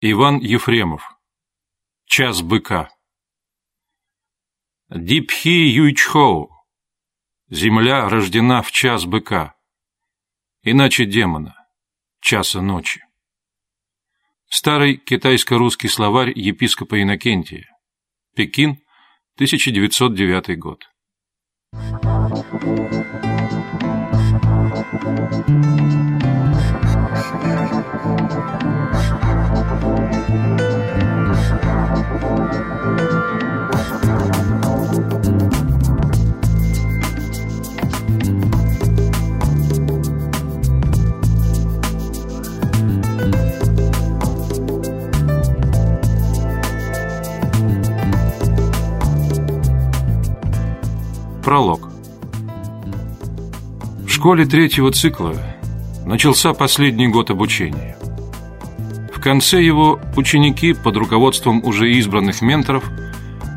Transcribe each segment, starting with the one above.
Иван Ефремов. Час быка. Дипхи Юйчхоу. Земля рождена в час быка. Иначе демона. Часа ночи. Старый китайско-русский словарь епископа Иннокентия. Пекин, 1909 год. Пролог. В школе третьего цикла начался последний год обучения. В конце его ученики под руководством уже избранных менторов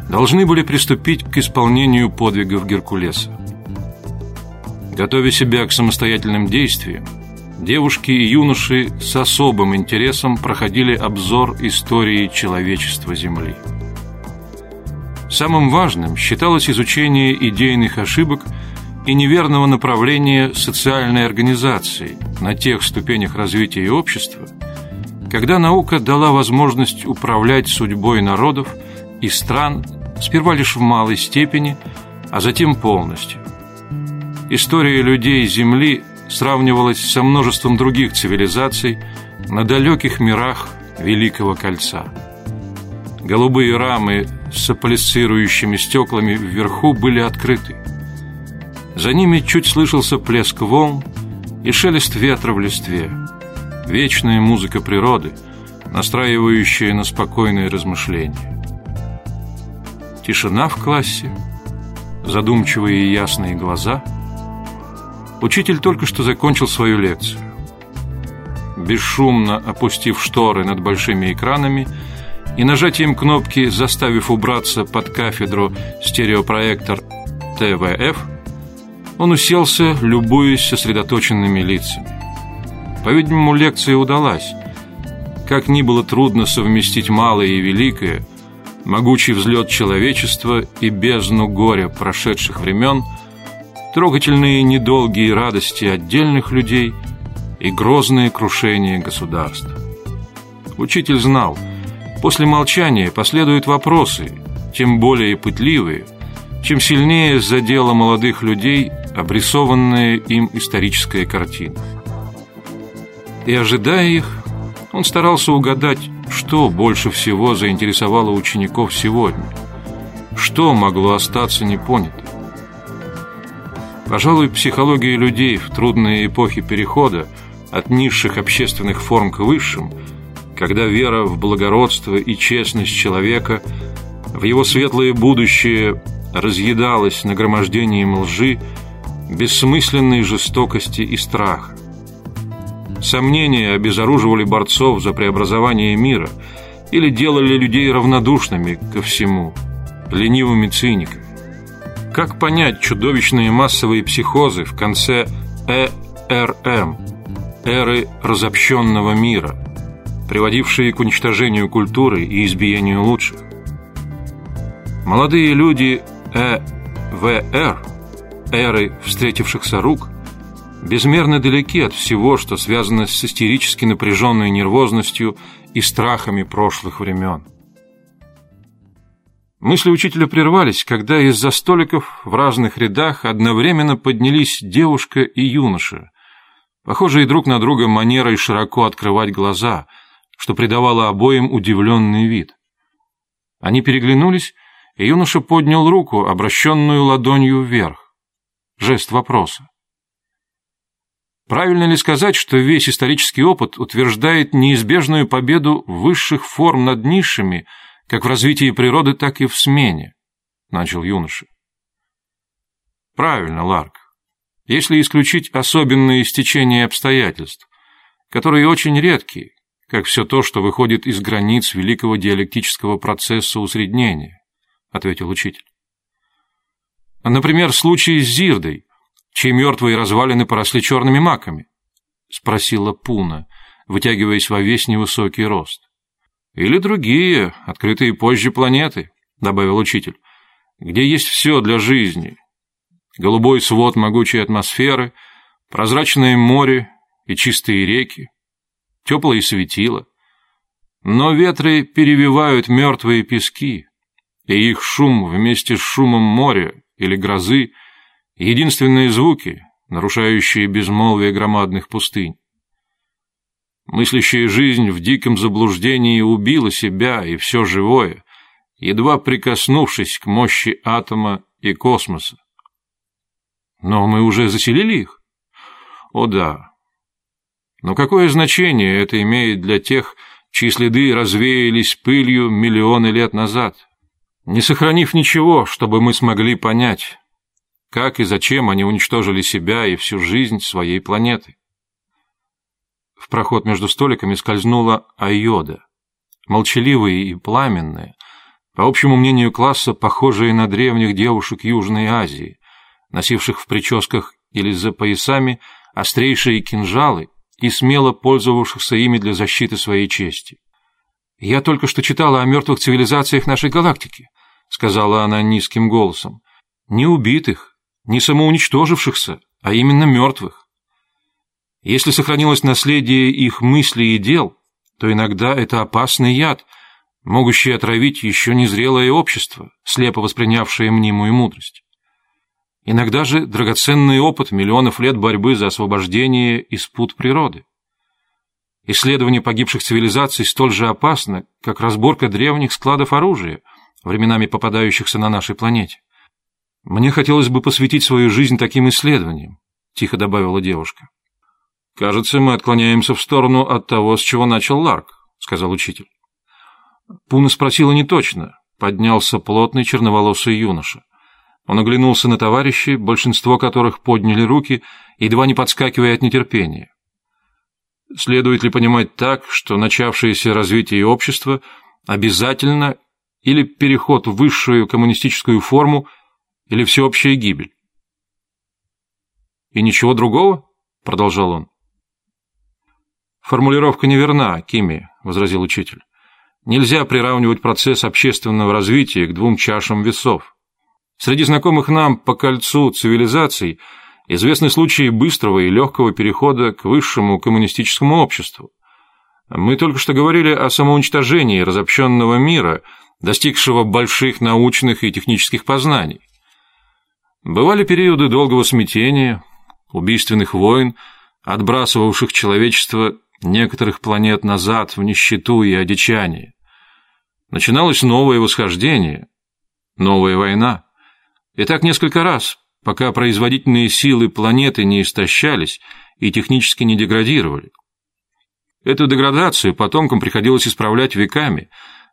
должны были приступить к исполнению подвигов Геркулеса. Готовя себя к самостоятельным действиям, девушки и юноши с особым интересом проходили обзор истории человечества Земли. Самым важным считалось изучение идейных ошибок и неверного направления социальной организации на тех ступенях развития общества, когда наука дала возможность управлять судьбой народов и стран сперва лишь в малой степени, а затем полностью. История людей Земли сравнивалась со множеством других цивилизаций на далеких мирах Великого Кольца. Голубые рамы с аполисцирующими стеклами вверху были открыты. За ними чуть слышался плеск волн и шелест ветра в листве. Вечная музыка природы, настраивающая на спокойные размышления. Тишина в классе, задумчивые и ясные глаза. Учитель только что закончил свою лекцию. Бесшумно опустив шторы над большими экранами, и нажатием кнопки, заставив убраться под кафедру стереопроектор ТВФ, он уселся, любуясь сосредоточенными лицами. По-видимому, лекция удалась. Как ни было трудно совместить малое и великое, могучий взлет человечества и бездну горя прошедших времен, трогательные недолгие радости отдельных людей и грозные крушения государств. Учитель знал – После молчания последуют вопросы, тем более пытливые, чем сильнее задела молодых людей обрисованная им историческая картина. И ожидая их, он старался угадать, что больше всего заинтересовало учеников сегодня, что могло остаться непонятым. Пожалуй, психология людей в трудные эпохи перехода от низших общественных форм к высшим – когда вера в благородство и честность человека, в его светлое будущее разъедалась нагромождением лжи, бессмысленной жестокости и страха. Сомнения обезоруживали борцов за преобразование мира или делали людей равнодушными ко всему, ленивыми циниками. Как понять чудовищные массовые психозы в конце ЭРМ, эры разобщенного мира – приводившие к уничтожению культуры и избиению лучших. Молодые люди ЭВР, эры встретившихся рук, безмерно далеки от всего, что связано с истерически напряженной нервозностью и страхами прошлых времен. Мысли учителя прервались, когда из-за столиков в разных рядах одновременно поднялись девушка и юноша, похожие друг на друга манерой широко открывать глаза – что придавало обоим удивленный вид. Они переглянулись, и юноша поднял руку, обращенную ладонью вверх. Жест вопроса. Правильно ли сказать, что весь исторический опыт утверждает неизбежную победу высших форм над низшими, как в развитии природы, так и в смене? Начал юноша. Правильно, Ларк. Если исключить особенные стечения обстоятельств, которые очень редкие, как все то, что выходит из границ великого диалектического процесса усреднения, ответил учитель. Например, случай с Зирдой, чьи мертвые развалины поросли черными маками, спросила Пуна, вытягиваясь во весь невысокий рост. Или другие, открытые позже планеты, добавил учитель, где есть все для жизни. Голубой свод могучей атмосферы, прозрачное море и чистые реки, теплые светила. Но ветры перевивают мертвые пески, и их шум вместе с шумом моря или грозы — единственные звуки, нарушающие безмолвие громадных пустынь. Мыслящая жизнь в диком заблуждении убила себя и все живое, едва прикоснувшись к мощи атома и космоса. Но мы уже заселили их? О да. Но какое значение это имеет для тех, чьи следы развеялись пылью миллионы лет назад, не сохранив ничего, чтобы мы смогли понять, как и зачем они уничтожили себя и всю жизнь своей планеты? В проход между столиками скользнула Айода, молчаливая и пламенная, по общему мнению класса, похожая на древних девушек Южной Азии, носивших в прическах или за поясами острейшие кинжалы и смело пользовавшихся ими для защиты своей чести. «Я только что читала о мертвых цивилизациях нашей галактики», — сказала она низким голосом. «Не убитых, не самоуничтожившихся, а именно мертвых. Если сохранилось наследие их мыслей и дел, то иногда это опасный яд, могущий отравить еще незрелое общество, слепо воспринявшее мнимую мудрость. Иногда же драгоценный опыт миллионов лет борьбы за освобождение из пут природы. Исследование погибших цивилизаций столь же опасно, как разборка древних складов оружия, временами попадающихся на нашей планете. «Мне хотелось бы посвятить свою жизнь таким исследованиям», — тихо добавила девушка. «Кажется, мы отклоняемся в сторону от того, с чего начал Ларк», — сказал учитель. Пуна спросила не точно. Поднялся плотный черноволосый юноша. Он оглянулся на товарищей, большинство которых подняли руки, едва не подскакивая от нетерпения. Следует ли понимать так, что начавшееся развитие общества обязательно или переход в высшую коммунистическую форму – или всеобщая гибель? И ничего другого? Продолжал он. Формулировка неверна, Кими, возразил учитель. Нельзя приравнивать процесс общественного развития к двум чашам весов. Среди знакомых нам по кольцу цивилизаций известны случаи быстрого и легкого перехода к высшему коммунистическому обществу. Мы только что говорили о самоуничтожении разобщенного мира, достигшего больших научных и технических познаний. Бывали периоды долгого смятения, убийственных войн, отбрасывавших человечество некоторых планет назад в нищету и одичание. Начиналось новое восхождение, новая война. И так несколько раз, пока производительные силы планеты не истощались и технически не деградировали. Эту деградацию потомкам приходилось исправлять веками,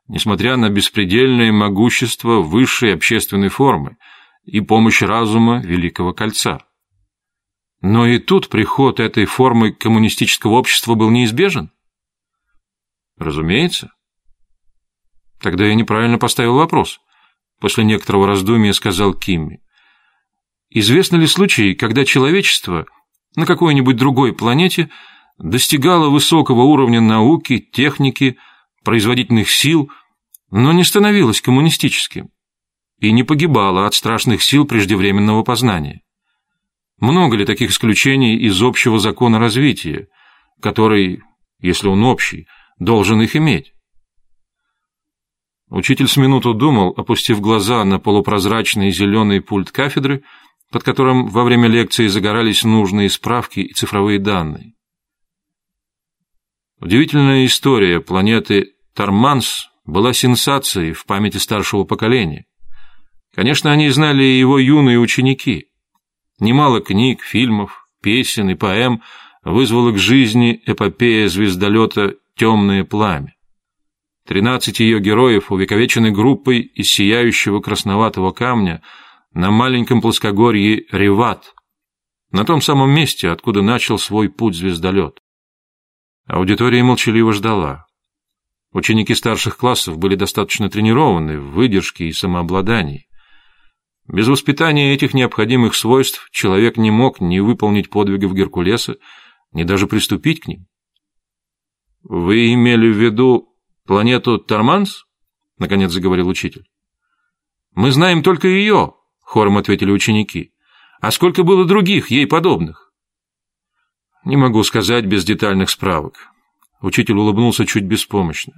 несмотря на беспредельное могущество высшей общественной формы – и помощь разума Великого Кольца. Но и тут приход этой формы коммунистического общества был неизбежен? Разумеется. Тогда я неправильно поставил вопрос. После некоторого раздумья сказал Кимми. Известны ли случаи, когда человечество на какой-нибудь другой планете достигало высокого уровня науки, техники, производительных сил, но не становилось коммунистическим? и не погибала от страшных сил преждевременного познания. Много ли таких исключений из общего закона развития, который, если он общий, должен их иметь? Учитель с минуту думал, опустив глаза на полупрозрачный зеленый пульт кафедры, под которым во время лекции загорались нужные справки и цифровые данные. Удивительная история планеты Тарманс была сенсацией в памяти старшего поколения. Конечно, они знали и его юные ученики. Немало книг, фильмов, песен и поэм вызвала к жизни эпопея звездолета «Темное пламя». Тринадцать ее героев увековечены группой из сияющего красноватого камня на маленьком плоскогорье Реват, на том самом месте, откуда начал свой путь звездолет. Аудитория молчаливо ждала. Ученики старших классов были достаточно тренированы в выдержке и самообладании. Без воспитания этих необходимых свойств человек не мог ни выполнить подвигов Геркулеса, ни даже приступить к ним. «Вы имели в виду, — Планету Торманс? Наконец заговорил учитель. Мы знаем только ее, хором ответили ученики. А сколько было других, ей подобных? Не могу сказать без детальных справок. Учитель улыбнулся чуть беспомощно.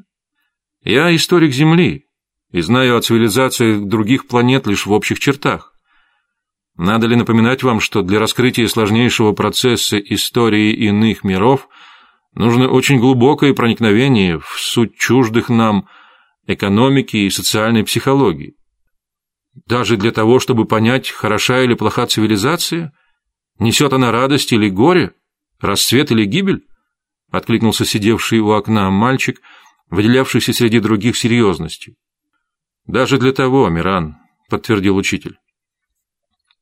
Я историк Земли и знаю о цивилизациях других планет лишь в общих чертах. Надо ли напоминать вам, что для раскрытия сложнейшего процесса истории иных миров нужно очень глубокое проникновение в суть чуждых нам экономики и социальной психологии? Даже для того, чтобы понять, хороша или плоха цивилизация, несет она радость или горе, расцвет или гибель? Откликнулся сидевший у окна мальчик, выделявшийся среди других серьезностью. Даже для того, Миран, подтвердил учитель.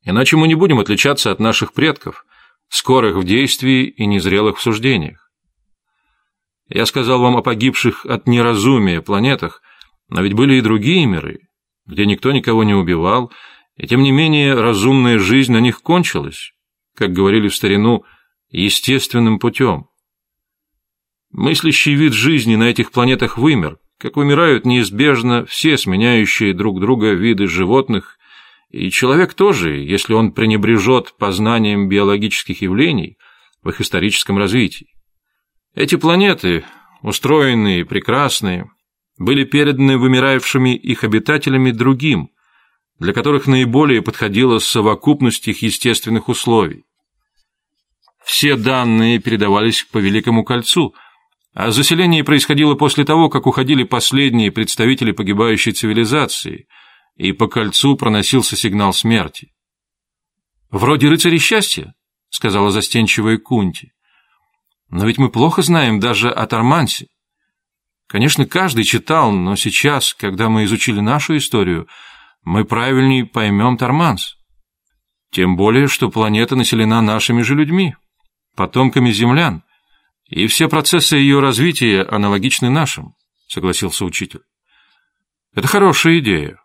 Иначе мы не будем отличаться от наших предков, скорых в действии и незрелых в суждениях. Я сказал вам о погибших от неразумия планетах, но ведь были и другие миры, где никто никого не убивал, и тем не менее разумная жизнь на них кончилась, как говорили в старину, естественным путем. Мыслящий вид жизни на этих планетах вымер, как вымирают неизбежно все сменяющие друг друга виды животных, и человек тоже, если он пренебрежет познанием биологических явлений в их историческом развитии. Эти планеты, устроенные, прекрасные, были переданы вымирающими их обитателями другим, для которых наиболее подходила совокупность их естественных условий. Все данные передавались по Великому кольцу, а заселение происходило после того, как уходили последние представители погибающей цивилизации, и по кольцу проносился сигнал смерти. «Вроде рыцарей счастья», — сказала застенчивая Кунти. «Но ведь мы плохо знаем даже о Тармансе. Конечно, каждый читал, но сейчас, когда мы изучили нашу историю, мы правильнее поймем Торманс. Тем более, что планета населена нашими же людьми, потомками землян, и все процессы ее развития аналогичны нашим, согласился учитель. Это хорошая идея.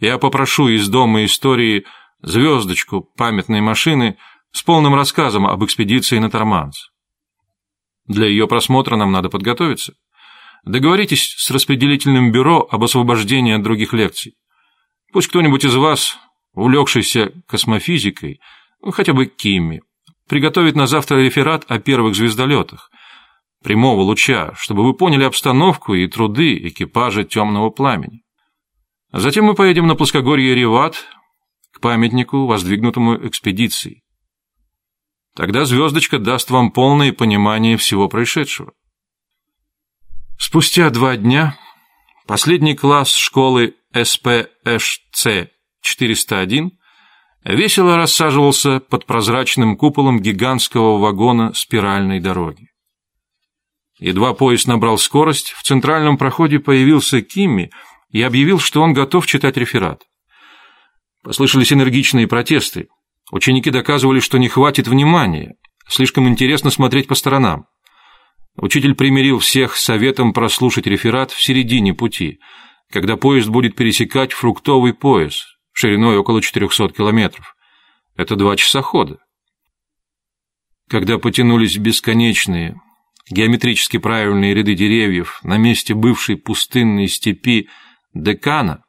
Я попрошу из Дома истории звездочку памятной машины с полным рассказом об экспедиции на Торманс. Для ее просмотра нам надо подготовиться. Договоритесь с распределительным бюро об освобождении от других лекций. Пусть кто-нибудь из вас, увлекшийся космофизикой, ну, хотя бы Кимми, приготовит на завтра реферат о первых звездолетах, прямого луча, чтобы вы поняли обстановку и труды экипажа темного пламени. Затем мы поедем на плоскогорье Реват к памятнику, воздвигнутому экспедицией. Тогда звездочка даст вам полное понимание всего происшедшего. Спустя два дня последний класс школы СПШЦ-401 весело рассаживался под прозрачным куполом гигантского вагона спиральной дороги. Едва поезд набрал скорость, в центральном проходе появился Кимми и объявил, что он готов читать реферат. Послышались энергичные протесты. Ученики доказывали, что не хватит внимания, слишком интересно смотреть по сторонам. Учитель примирил всех советом прослушать реферат в середине пути, когда поезд будет пересекать фруктовый пояс шириной около 400 километров. Это два часа хода. Когда потянулись бесконечные, геометрически правильные ряды деревьев на месте бывшей пустынной степи Декана,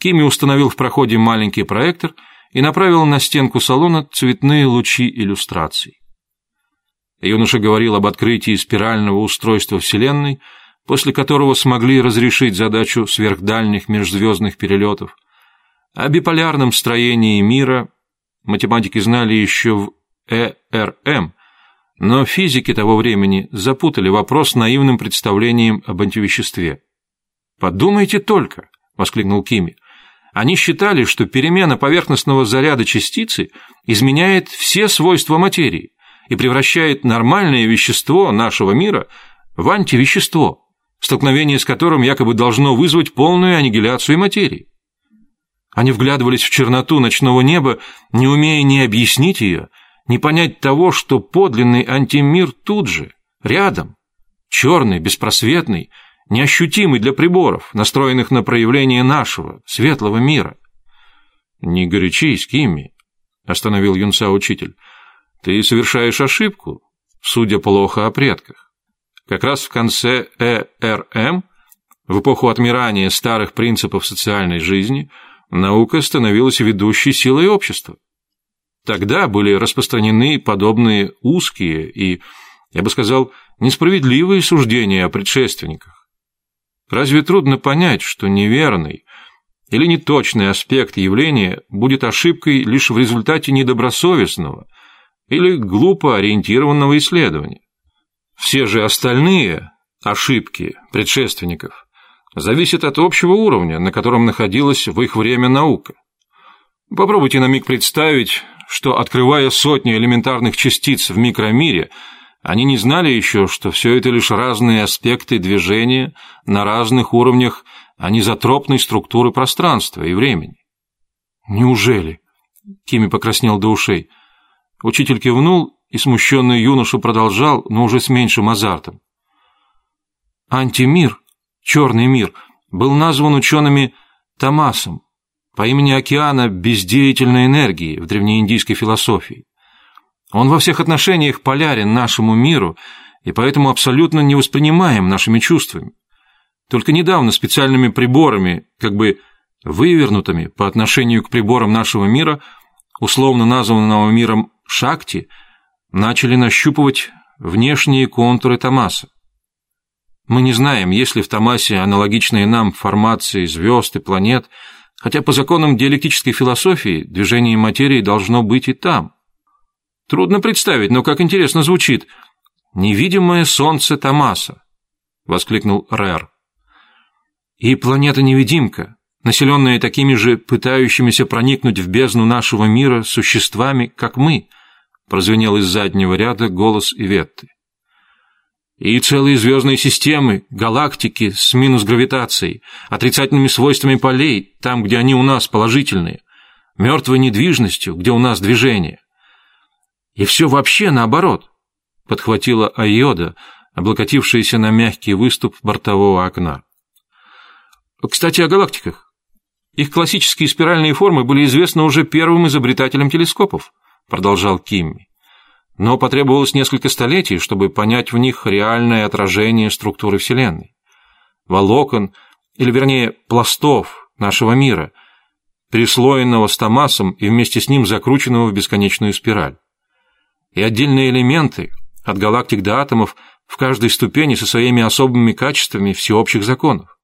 Кими установил в проходе маленький проектор и направил на стенку салона цветные лучи иллюстраций. Юноша говорил об открытии спирального устройства Вселенной, после которого смогли разрешить задачу сверхдальних межзвездных перелетов, о биполярном строении мира математики знали еще в ЭРМ, но физики того времени запутали вопрос наивным представлением об антивеществе. «Подумайте только!» – воскликнул Кими. Они считали, что перемена поверхностного заряда частицы изменяет все свойства материи и превращает нормальное вещество нашего мира в антивещество, столкновение с которым якобы должно вызвать полную аннигиляцию материи. Они вглядывались в черноту ночного неба, не умея ни объяснить ее, ни понять того, что подлинный антимир тут же, рядом, черный, беспросветный, неощутимый для приборов, настроенных на проявление нашего, светлого мира. «Не горячись, Кимми», — остановил юнца учитель. Ты совершаешь ошибку, судя плохо о предках. Как раз в конце ЭРМ В эпоху отмирания старых принципов социальной жизни наука становилась ведущей силой общества. Тогда были распространены подобные узкие и, я бы сказал, несправедливые суждения о предшественниках. Разве трудно понять, что неверный или неточный аспект явления будет ошибкой лишь в результате недобросовестного или глупо ориентированного исследования? Все же остальные ошибки предшественников зависят от общего уровня, на котором находилась в их время наука. Попробуйте на миг представить, что, открывая сотни элементарных частиц в микромире, они не знали еще, что все это лишь разные аспекты движения на разных уровнях анизотропной структуры пространства и времени. «Неужели?» — Кими покраснел до ушей. Учитель кивнул, и смущенный юноша продолжал, но уже с меньшим азартом. Антимир, черный мир, был назван учеными Томасом, по имени океана бездеятельной энергии в древнеиндийской философии. Он во всех отношениях полярен нашему миру и поэтому абсолютно не воспринимаем нашими чувствами. Только недавно специальными приборами, как бы вывернутыми по отношению к приборам нашего мира, условно названного миром Шакти, начали нащупывать внешние контуры Томаса. Мы не знаем, есть ли в Томасе аналогичные нам формации звезд и планет – Хотя по законам диалектической философии движение материи должно быть и там. Трудно представить, но как интересно звучит. «Невидимое солнце Томаса», — воскликнул Рэр. «И планета-невидимка, населенная такими же пытающимися проникнуть в бездну нашего мира существами, как мы», — прозвенел из заднего ряда голос Иветты. И целые звездные системы, галактики с минус гравитацией, отрицательными свойствами полей, там, где они у нас положительные, мертвой недвижностью, где у нас движение. И все вообще наоборот, подхватила Айода, облокотившаяся на мягкий выступ бортового окна. Кстати, о галактиках. Их классические спиральные формы были известны уже первым изобретателем телескопов, продолжал Кимми но потребовалось несколько столетий, чтобы понять в них реальное отражение структуры Вселенной. Волокон, или вернее пластов нашего мира, прислоенного с Томасом и вместе с ним закрученного в бесконечную спираль. И отдельные элементы, от галактик до атомов, в каждой ступени со своими особыми качествами всеобщих законов.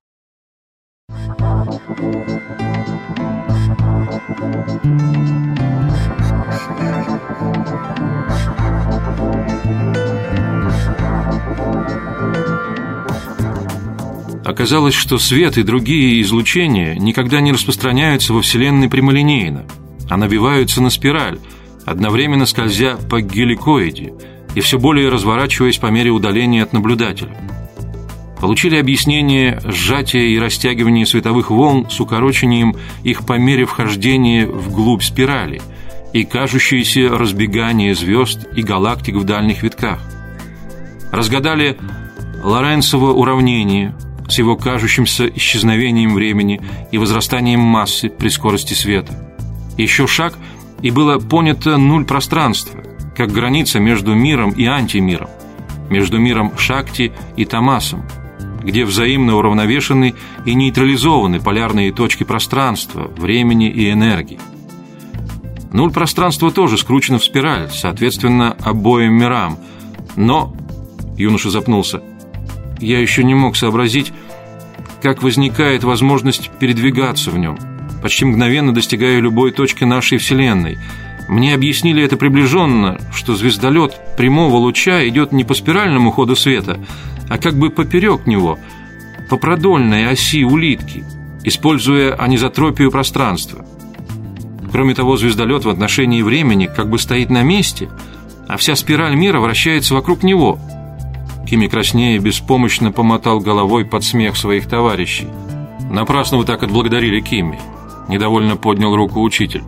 Оказалось, что свет и другие излучения никогда не распространяются во Вселенной прямолинейно, а набиваются на спираль, одновременно скользя по геликоиде и все более разворачиваясь по мере удаления от наблюдателя. Получили объяснение сжатия и растягивания световых волн с укорочением их по мере вхождения вглубь спирали и кажущееся разбегание звезд и галактик в дальних витках. Разгадали Лоренцово уравнение – с его кажущимся исчезновением времени и возрастанием массы при скорости света. Еще шаг, и было понято нуль пространства, как граница между миром и антимиром, между миром Шакти и Тамасом, где взаимно уравновешены и нейтрализованы полярные точки пространства, времени и энергии. Нуль пространства тоже скручено в спираль, соответственно, обоим мирам, но... Юноша запнулся – я еще не мог сообразить, как возникает возможность передвигаться в нем, почти мгновенно достигая любой точки нашей Вселенной. Мне объяснили это приближенно, что звездолет прямого луча идет не по спиральному ходу света, а как бы поперек него, по продольной оси улитки, используя анизотропию пространства. Кроме того, звездолет в отношении времени как бы стоит на месте, а вся спираль мира вращается вокруг него – Кими краснее беспомощно помотал головой под смех своих товарищей. «Напрасно вы так отблагодарили Кими», – недовольно поднял руку учитель.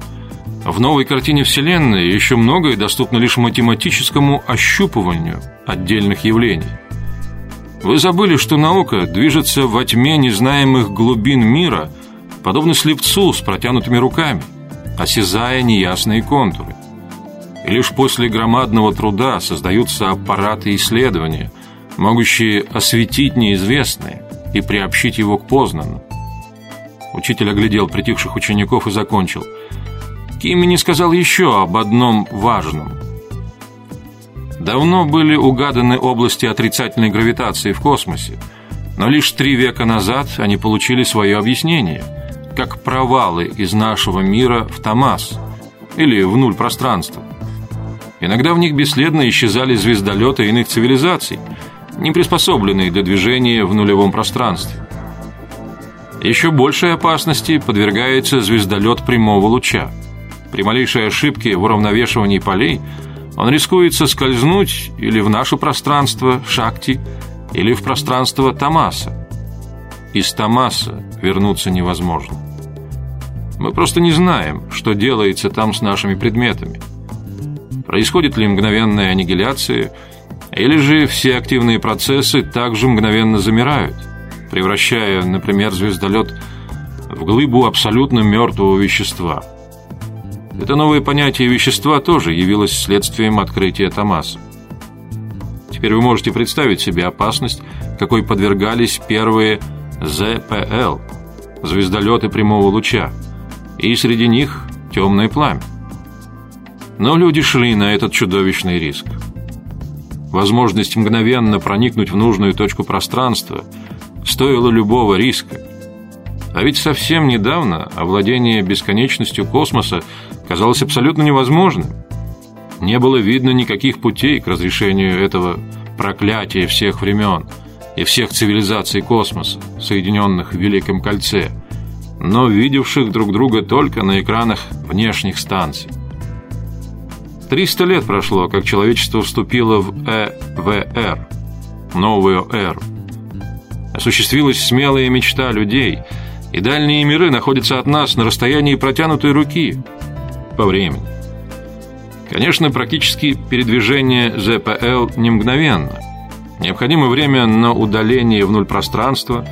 «В новой картине Вселенной еще многое доступно лишь математическому ощупыванию отдельных явлений. Вы забыли, что наука движется во тьме незнаемых глубин мира, подобно слепцу с протянутыми руками, осязая неясные контуры. И лишь после громадного труда создаются аппараты исследования – могущие осветить неизвестное и приобщить его к Познану. Учитель оглядел притихших учеников и закончил. Кими не сказал еще об одном важном. Давно были угаданы области отрицательной гравитации в космосе, но лишь три века назад они получили свое объяснение, как провалы из нашего мира в Томас или в нуль пространства. Иногда в них бесследно исчезали звездолеты иных цивилизаций, не приспособленные для движения в нулевом пространстве. Еще большей опасности подвергается звездолет прямого луча. При малейшей ошибке в уравновешивании полей он рискует соскользнуть или в наше пространство Шакти, или в пространство Тамаса. Из Тамаса вернуться невозможно. Мы просто не знаем, что делается там с нашими предметами. Происходит ли мгновенная аннигиляция, или же все активные процессы также мгновенно замирают – превращая, например, звездолет в глыбу абсолютно мертвого вещества. Это новое понятие вещества тоже явилось следствием открытия Томаса. Теперь вы можете представить себе опасность, какой подвергались первые ЗПЛ, звездолеты прямого луча, и среди них темное пламя. Но люди шли на этот чудовищный риск. Возможность мгновенно проникнуть в нужную точку пространства – стоило любого риска. А ведь совсем недавно овладение бесконечностью космоса казалось абсолютно невозможным. Не было видно никаких путей к разрешению этого проклятия всех времен и всех цивилизаций космоса, соединенных в Великом Кольце, но видевших друг друга только на экранах внешних станций. Триста лет прошло, как человечество вступило в ЭВР, новую эру осуществилась смелая мечта людей, и дальние миры находятся от нас на расстоянии протянутой руки по времени. Конечно, практически передвижение ЗПЛ не мгновенно. Необходимо время на удаление в нуль пространства,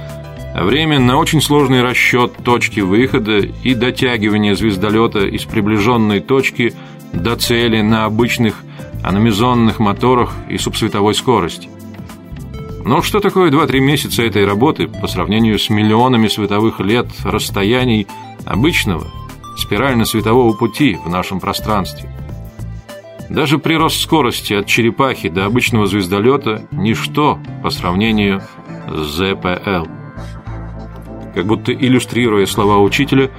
а время на очень сложный расчет точки выхода и дотягивание звездолета из приближенной точки до цели на обычных аномизонных моторах и субсветовой скорости. Но что такое 2-3 месяца этой работы по сравнению с миллионами световых лет расстояний обычного спирально-светового пути в нашем пространстве? Даже прирост скорости от черепахи до обычного звездолета – ничто по сравнению с ЗПЛ. Как будто иллюстрируя слова учителя,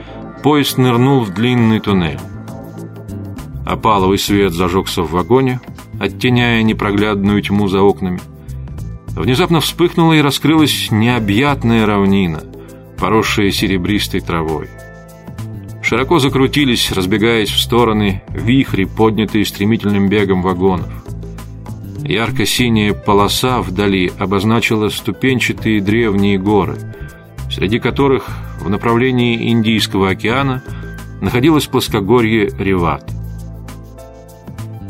поезд нырнул в длинный туннель. Опаловый свет зажегся в вагоне, оттеняя непроглядную тьму за окнами – Внезапно вспыхнула и раскрылась необъятная равнина, поросшая серебристой травой. Широко закрутились, разбегаясь в стороны, вихри, поднятые стремительным бегом вагонов. Ярко-синяя полоса вдали обозначила ступенчатые древние горы, среди которых в направлении Индийского океана находилось плоскогорье Реват.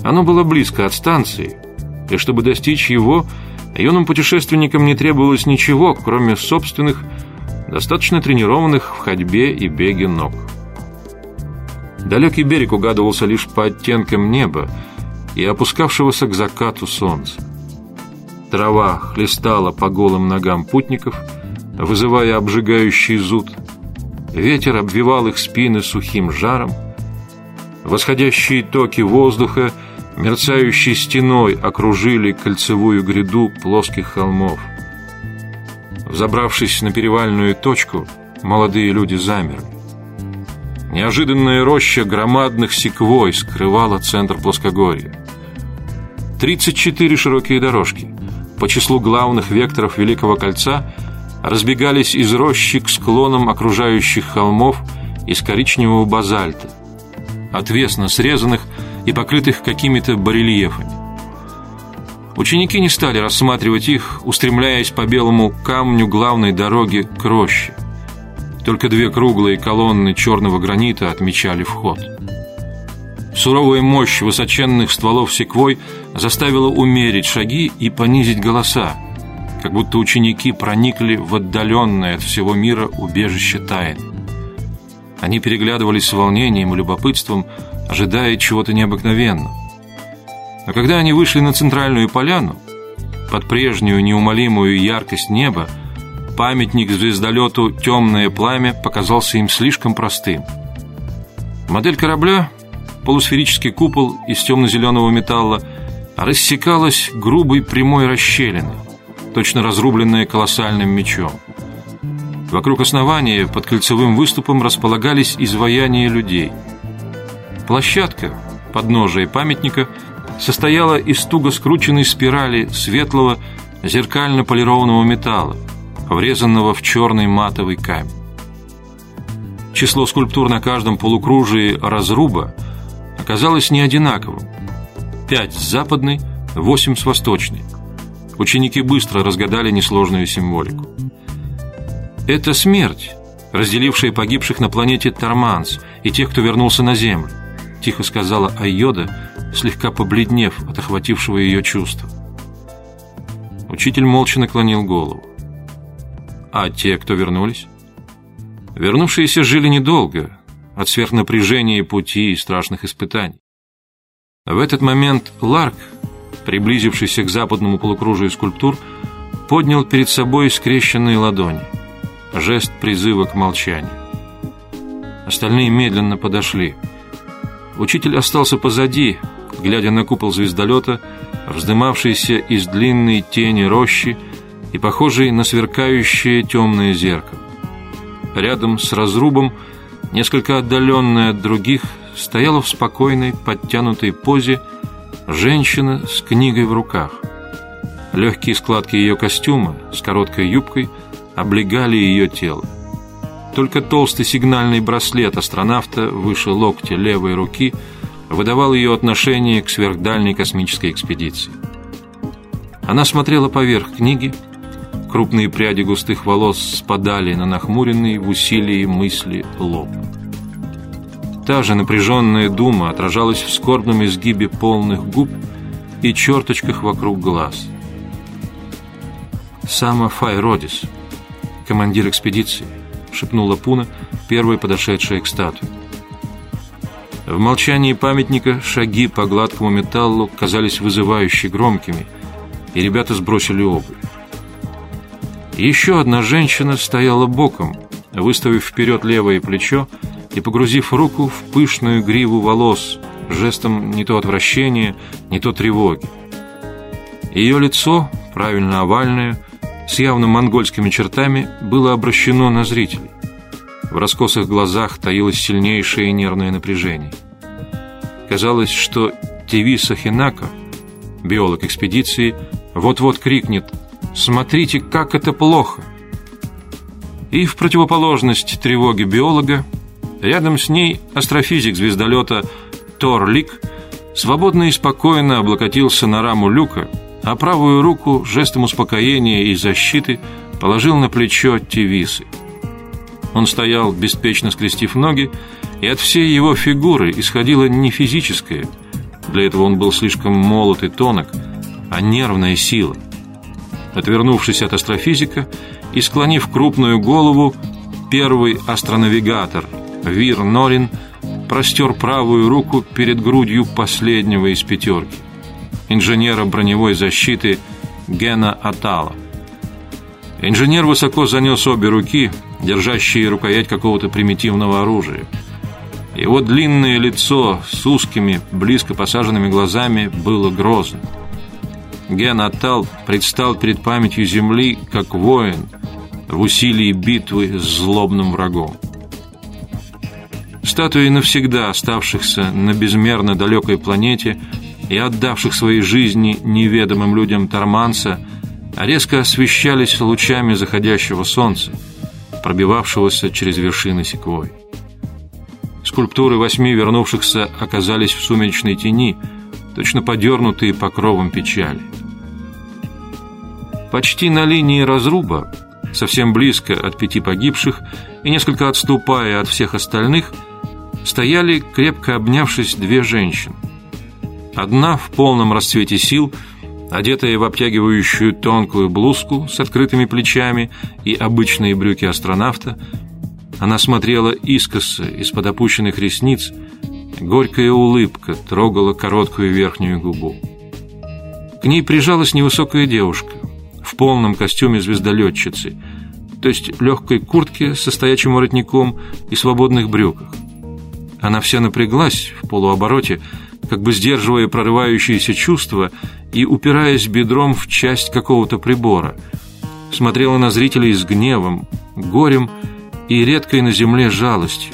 Оно было близко от станции, и чтобы достичь его – Юным путешественникам не требовалось ничего, кроме собственных, достаточно тренированных в ходьбе и беге ног. Далекий берег угадывался лишь по оттенкам неба и опускавшегося к закату солнца. Трава хлестала по голым ногам путников, вызывая обжигающий зуд. Ветер обвивал их спины сухим жаром. Восходящие токи воздуха – мерцающей стеной окружили кольцевую гряду плоских холмов. Взобравшись на перевальную точку, молодые люди замерли. Неожиданная роща громадных секвой скрывала центр плоскогорья. 34 широкие дорожки по числу главных векторов Великого Кольца разбегались из рощи к склонам окружающих холмов из коричневого базальта, отвесно срезанных и покрытых какими-то барельефами. Ученики не стали рассматривать их, устремляясь по белому камню главной дороги к роще. Только две круглые колонны черного гранита отмечали вход. Суровая мощь высоченных стволов секвой заставила умерить шаги и понизить голоса, как будто ученики проникли в отдаленное от всего мира убежище тайн. Они переглядывались с волнением и любопытством, ожидая чего-то необыкновенного. Но когда они вышли на центральную поляну, под прежнюю неумолимую яркость неба, Памятник звездолету «Темное пламя» показался им слишком простым. Модель корабля, полусферический купол из темно-зеленого металла, рассекалась грубой прямой расщелиной, точно разрубленная колоссальным мечом. Вокруг основания под кольцевым выступом располагались изваяния людей. Площадка, подножие памятника, состояла из туго скрученной спирали светлого зеркально полированного металла, врезанного в черный матовый камень. Число скульптур на каждом полукружии разруба оказалось не одинаковым. Пять с западной, восемь с восточной. Ученики быстро разгадали несложную символику. Это смерть, разделившая погибших на планете Торманс и тех, кто вернулся на Землю, тихо сказала Айода, слегка побледнев от охватившего ее чувства. Учитель молча наклонил голову. А те, кто вернулись? Вернувшиеся жили недолго, от сверхнапряжения пути и страшных испытаний. В этот момент Ларк, приблизившийся к западному полукружию скульптур, поднял перед собой скрещенные ладони. Жест призыва к молчанию. Остальные медленно подошли. Учитель остался позади, глядя на купол звездолета, вздымавшийся из длинной тени рощи и похожий на сверкающее темное зеркало. Рядом с разрубом, несколько отдаленная от других, стояла в спокойной, подтянутой позе женщина с книгой в руках. Легкие складки ее костюма с короткой юбкой облегали ее тело. Только толстый сигнальный браслет астронавта выше локтя левой руки выдавал ее отношение к сверхдальней космической экспедиции. Она смотрела поверх книги, крупные пряди густых волос спадали на нахмуренный в усилии мысли лоб. Та же напряженная дума отражалась в скорбном изгибе полных губ и черточках вокруг глаз. «Сама Файродис, командир экспедиции», — шепнула Пуна, первая подошедшая к статуе. В молчании памятника шаги по гладкому металлу казались вызывающе громкими, и ребята сбросили обувь. Еще одна женщина стояла боком, выставив вперед левое плечо и погрузив руку в пышную гриву волос, жестом не то отвращения, не то тревоги. Ее лицо, правильно овальное, с явно монгольскими чертами, было обращено на зрителей. В раскосых глазах таилось сильнейшее нервное напряжение. Казалось, что Тевиса Хинако, биолог экспедиции, вот-вот крикнет «Смотрите, как это плохо!» И в противоположность тревоге биолога Рядом с ней астрофизик звездолета Тор Лик свободно и спокойно облокотился на раму люка, а правую руку жестом успокоения и защиты положил на плечо Тивисы. Он стоял, беспечно скрестив ноги, и от всей его фигуры исходило не физическое, для этого он был слишком молод и тонок, а нервная сила. Отвернувшись от астрофизика и склонив крупную голову, первый астронавигатор – Вир Норин простер правую руку перед грудью последнего из пятерки, инженера броневой защиты Гена Атала. Инженер высоко занес обе руки, держащие рукоять какого-то примитивного оружия. Его длинное лицо с узкими, близко посаженными глазами было грозным. Ген Атал предстал перед памятью Земли как воин в усилии битвы с злобным врагом. Статуи навсегда оставшихся на безмерно далекой планете и отдавших свои жизни неведомым людям Торманса резко освещались лучами заходящего солнца, пробивавшегося через вершины секвой. Скульптуры восьми вернувшихся оказались в сумеречной тени, точно подернутые покровом печали. Почти на линии разруба, совсем близко от пяти погибших и несколько отступая от всех остальных – стояли, крепко обнявшись, две женщины. Одна в полном расцвете сил, одетая в обтягивающую тонкую блузку с открытыми плечами и обычные брюки астронавта, она смотрела искоса из-под опущенных ресниц, горькая улыбка трогала короткую верхнюю губу. К ней прижалась невысокая девушка в полном костюме звездолетчицы, то есть легкой куртке со стоячим воротником и свободных брюках. Она вся напряглась в полуобороте, как бы сдерживая прорывающиеся чувства и упираясь бедром в часть какого-то прибора. Смотрела на зрителей с гневом, горем и редкой на земле жалостью,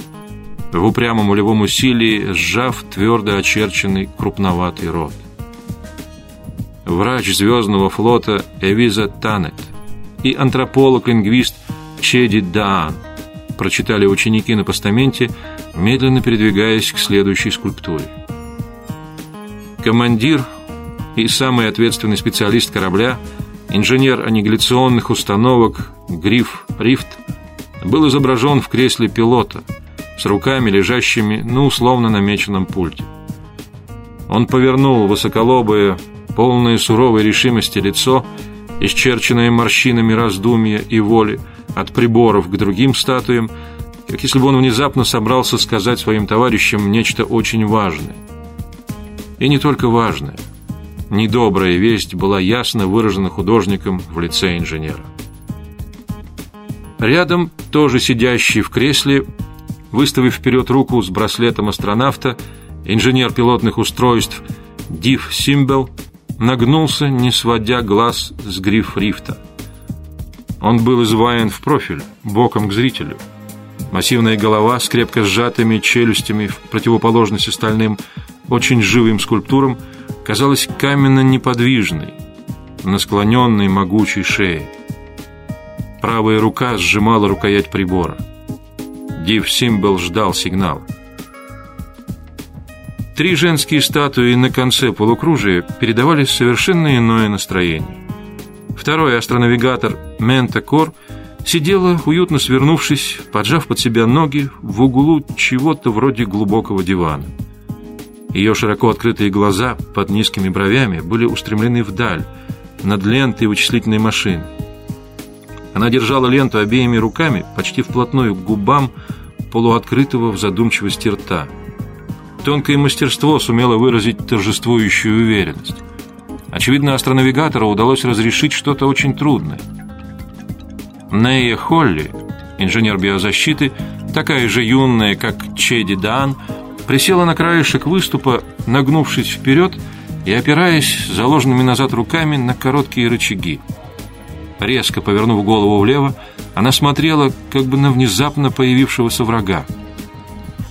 в упрямом волевом усилии сжав твердо очерченный крупноватый рот. Врач Звездного флота Эвиза Танет и антрополог-лингвист Чеди Даан прочитали ученики на постаменте, медленно передвигаясь к следующей скульптуре. Командир и самый ответственный специалист корабля, инженер аннигиляционных установок Гриф Рифт, был изображен в кресле пилота с руками, лежащими на условно намеченном пульте. Он повернул высоколобое, полное суровой решимости лицо, исчерченное морщинами раздумья и воли, от приборов к другим статуям, как если бы он внезапно собрался сказать своим товарищам нечто очень важное. И не только важное. Недобрая весть была ясно выражена художником в лице инженера. Рядом, тоже сидящий в кресле, выставив вперед руку с браслетом астронавта, инженер пилотных устройств Див Симбел нагнулся, не сводя глаз с гриф рифта. Он был изваян в профиль, боком к зрителю. Массивная голова с крепко сжатыми челюстями в противоположность остальным очень живым скульптурам казалась каменно неподвижной на склоненной могучей шее. Правая рука сжимала рукоять прибора. Див Симбел ждал сигнала. Три женские статуи на конце полукружия передавали совершенно иное настроение. Второй астронавигатор Мента Кор сидела, уютно свернувшись, поджав под себя ноги в углу чего-то вроде глубокого дивана. Ее широко открытые глаза под низкими бровями были устремлены вдаль, над лентой вычислительной машины. Она держала ленту обеими руками, почти вплотную к губам полуоткрытого в задумчивости рта. Тонкое мастерство сумело выразить торжествующую уверенность. Очевидно, астронавигатору удалось разрешить что-то очень трудное. Нея Холли, инженер биозащиты, такая же юная, как Чеди Дан, присела на краешек выступа, нагнувшись вперед и опираясь заложенными назад руками на короткие рычаги. Резко повернув голову влево, она смотрела как бы на внезапно появившегося врага.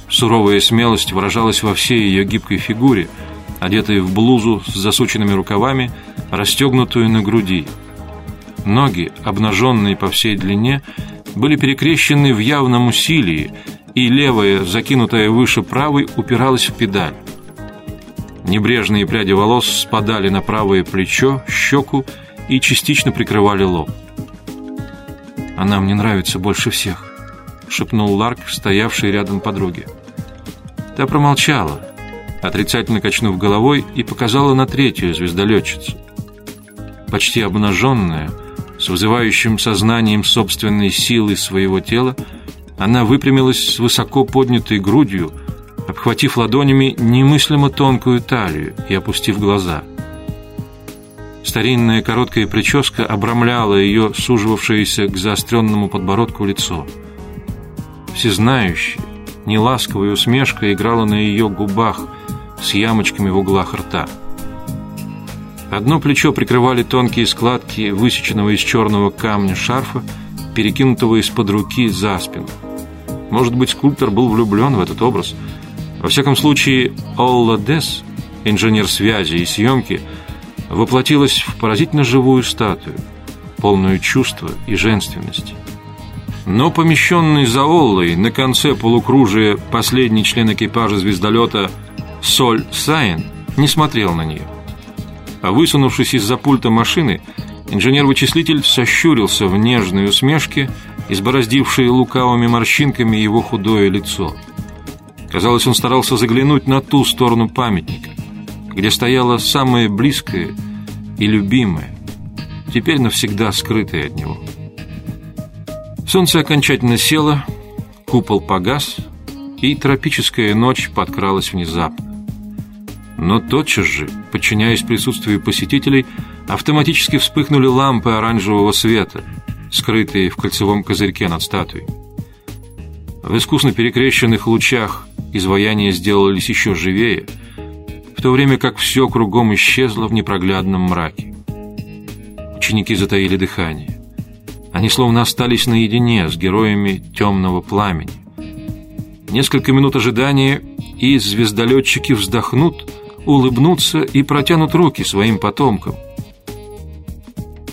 Суровая смелость выражалась во всей ее гибкой фигуре, одетой в блузу с засученными рукавами, расстегнутую на груди. Ноги, обнаженные по всей длине, были перекрещены в явном усилии, и левая, закинутая выше правой, упиралась в педаль. Небрежные пряди волос спадали на правое плечо, щеку и частично прикрывали лоб. «Она мне нравится больше всех», — шепнул Ларк, стоявший рядом подруге. Та промолчала, отрицательно качнув головой, и показала на третью звездолетчицу. Почти обнаженная, с вызывающим сознанием собственной силы своего тела, она выпрямилась с высоко поднятой грудью, обхватив ладонями немыслимо тонкую талию и опустив глаза. Старинная короткая прическа обрамляла ее суживавшееся к заостренному подбородку лицо. Всезнающая, неласковая усмешка играла на ее губах с ямочками в углах рта. Одно плечо прикрывали тонкие складки высеченного из черного камня шарфа, перекинутого из-под руки за спину. Может быть, скульптор был влюблен в этот образ. Во всяком случае, Олла Дес, инженер связи и съемки, воплотилась в поразительно живую статую, полную чувства и женственности. Но помещенный за Оллой на конце полукружия последний член экипажа звездолета Соль Сайн не смотрел на нее. А высунувшись из-за пульта машины, инженер-вычислитель сощурился в нежной усмешке, избороздившей лукавыми морщинками его худое лицо. Казалось, он старался заглянуть на ту сторону памятника, где стояло самое близкое и любимое, теперь навсегда скрытое от него. Солнце окончательно село, купол погас, и тропическая ночь подкралась внезапно. Но тотчас же, подчиняясь присутствию посетителей, автоматически вспыхнули лампы оранжевого света, скрытые в кольцевом козырьке над статуей. В искусно перекрещенных лучах изваяния сделались еще живее, в то время как все кругом исчезло в непроглядном мраке. Ученики затаили дыхание. Они словно остались наедине с героями темного пламени. Несколько минут ожидания, и звездолетчики вздохнут, улыбнутся и протянут руки своим потомкам.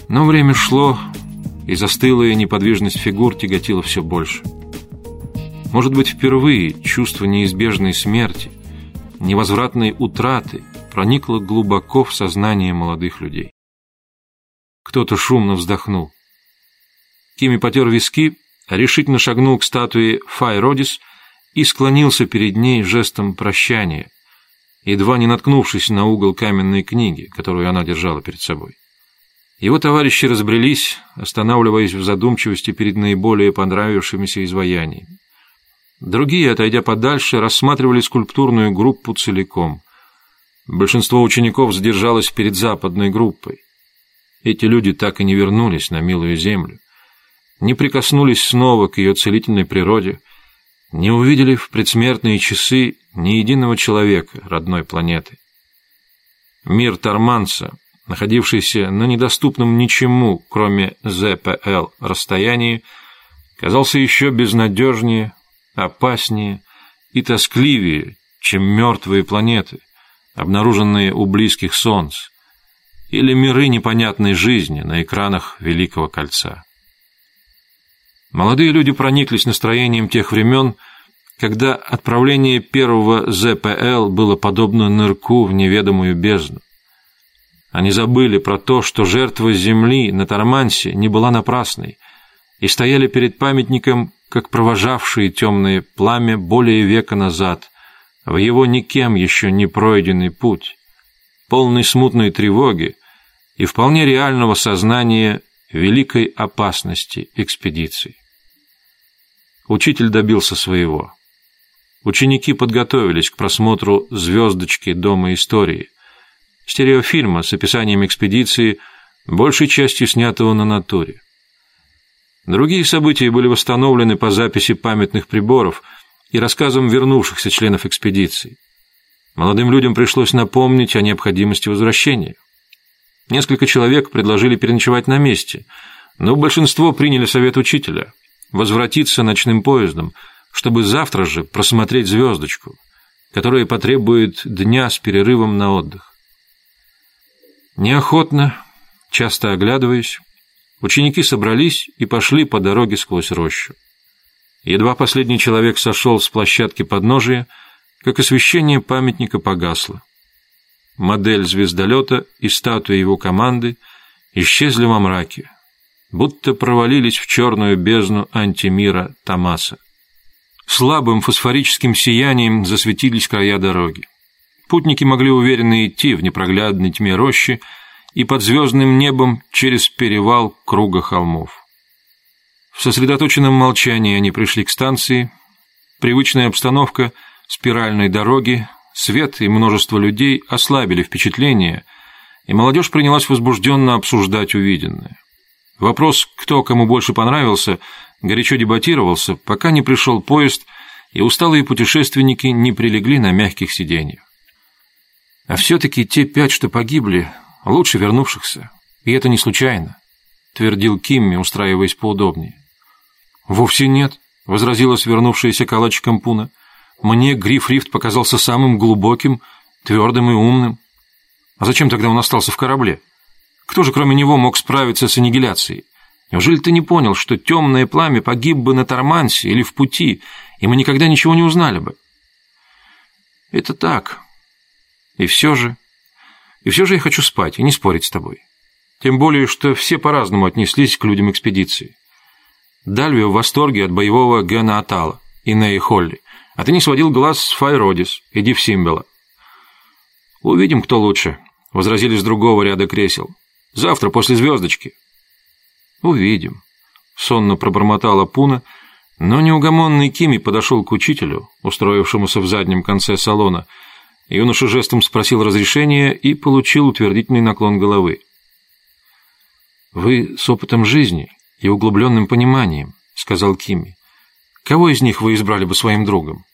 Но время шло, и застылая неподвижность фигур тяготила все больше. Может быть, впервые чувство неизбежной смерти, невозвратной утраты проникло глубоко в сознание молодых людей. Кто-то шумно вздохнул. Кими потер виски, решительно шагнул к статуе Фай Родис и склонился перед ней жестом прощания, едва не наткнувшись на угол каменной книги, которую она держала перед собой. Его товарищи разбрелись, останавливаясь в задумчивости перед наиболее понравившимися изваяниями. Другие, отойдя подальше, рассматривали скульптурную группу целиком. Большинство учеников задержалось перед западной группой. Эти люди так и не вернулись на милую землю, не прикоснулись снова к ее целительной природе, не увидели в предсмертные часы ни единого человека родной планеты. Мир Тарманца, находившийся на недоступном ничему, кроме ЗПЛ, расстоянии, казался еще безнадежнее, опаснее и тоскливее, чем мертвые планеты, обнаруженные у близких солнц, или миры непонятной жизни на экранах Великого Кольца. Молодые люди прониклись настроением тех времен, когда отправление первого ЗПЛ было подобно нырку в неведомую бездну. Они забыли про то, что жертва Земли на Тормансе не была напрасной, и стояли перед памятником как провожавшие темное пламя более века назад, в его никем еще не пройденный путь, полный смутной тревоги и вполне реального сознания великой опасности экспедиции. Учитель добился своего. Ученики подготовились к просмотру «Звездочки. Дома истории», стереофильма с описанием экспедиции, большей частью снятого на натуре. Другие события были восстановлены по записи памятных приборов и рассказам вернувшихся членов экспедиции. Молодым людям пришлось напомнить о необходимости возвращения. Несколько человек предложили переночевать на месте, но большинство приняли совет учителя – возвратиться ночным поездом, чтобы завтра же просмотреть звездочку, которая потребует дня с перерывом на отдых. Неохотно, часто оглядываясь, Ученики собрались и пошли по дороге сквозь рощу. Едва последний человек сошел с площадки подножия, как освещение памятника погасло. Модель звездолета и статуя его команды исчезли во мраке, будто провалились в черную бездну антимира Томаса. Слабым фосфорическим сиянием засветились края дороги. Путники могли уверенно идти в непроглядной тьме рощи, и под звездным небом через перевал круга холмов. В сосредоточенном молчании они пришли к станции. Привычная обстановка спиральной дороги, свет и множество людей ослабили впечатление, и молодежь принялась возбужденно обсуждать увиденное. Вопрос, кто кому больше понравился, горячо дебатировался, пока не пришел поезд, и усталые путешественники не прилегли на мягких сиденьях. А все-таки те пять, что погибли, лучше вернувшихся. И это не случайно», — твердил Кимми, устраиваясь поудобнее. «Вовсе нет», — возразила свернувшаяся калачиком Пуна. «Мне Гриф-Рифт показался самым глубоким, твердым и умным. А зачем тогда он остался в корабле? Кто же кроме него мог справиться с аннигиляцией? Неужели ты не понял, что темное пламя погиб бы на Тормансе или в пути, и мы никогда ничего не узнали бы?» «Это так. И все же...» И все же я хочу спать и не спорить с тобой. Тем более, что все по-разному отнеслись к людям экспедиции. Дальвио в восторге от боевого Гена Атала и Неи Холли, а ты не сводил глаз с Файродис и Див Симбела. «Увидим, кто лучше», — возразили с другого ряда кресел. «Завтра после звездочки». «Увидим», — сонно пробормотала Пуна, но неугомонный Кими подошел к учителю, устроившемуся в заднем конце салона, — Юноша жестом спросил разрешения и получил утвердительный наклон головы. «Вы с опытом жизни и углубленным пониманием, сказал Кими. Кого из них вы избрали бы своим другом?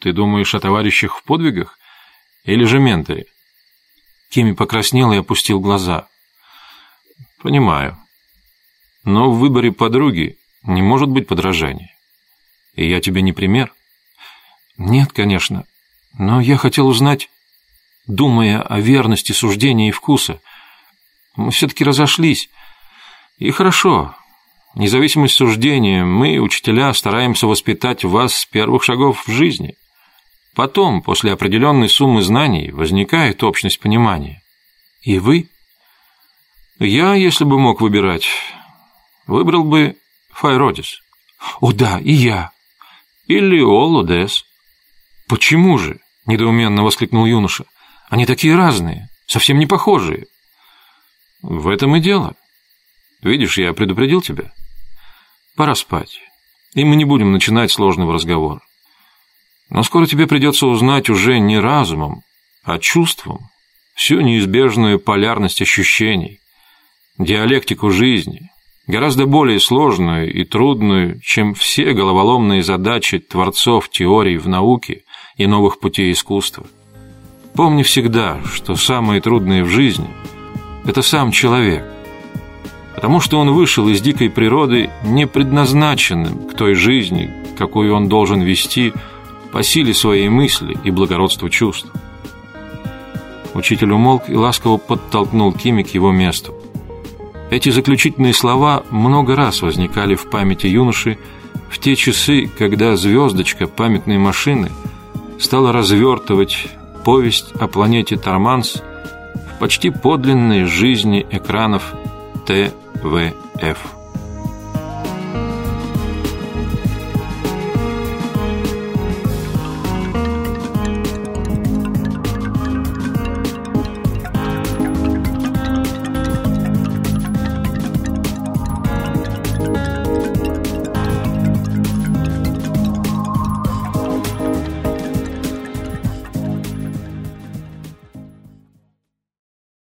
Ты думаешь о товарищах в подвигах или же менторе? Кими покраснел и опустил глаза. Понимаю. Но в выборе подруги не может быть подражания. И я тебе не пример? Нет, конечно. Но я хотел узнать, думая о верности суждения и вкуса. Мы все-таки разошлись. И хорошо. Независимость суждения, мы, учителя, стараемся воспитать вас с первых шагов в жизни. Потом, после определенной суммы знаний, возникает общность понимания. И вы? Я, если бы мог выбирать, выбрал бы Файродис. О да, и я. Или Олодес. Почему же? Недоуменно воскликнул юноша. Они такие разные, совсем не похожие. В этом и дело. Видишь, я предупредил тебя. Пора спать. И мы не будем начинать сложного разговора. Но скоро тебе придется узнать уже не разумом, а чувством всю неизбежную полярность ощущений, диалектику жизни, гораздо более сложную и трудную, чем все головоломные задачи творцов теорий в науке и новых путей искусства. Помни всегда, что самое трудное в жизни – это сам человек, потому что он вышел из дикой природы не предназначенным к той жизни, какую он должен вести по силе своей мысли и благородству чувств. Учитель умолк и ласково подтолкнул Кими к его месту. Эти заключительные слова много раз возникали в памяти юноши в те часы, когда звездочка памятной машины стала развертывать повесть о планете Торманс в почти подлинной жизни экранов ТВФ.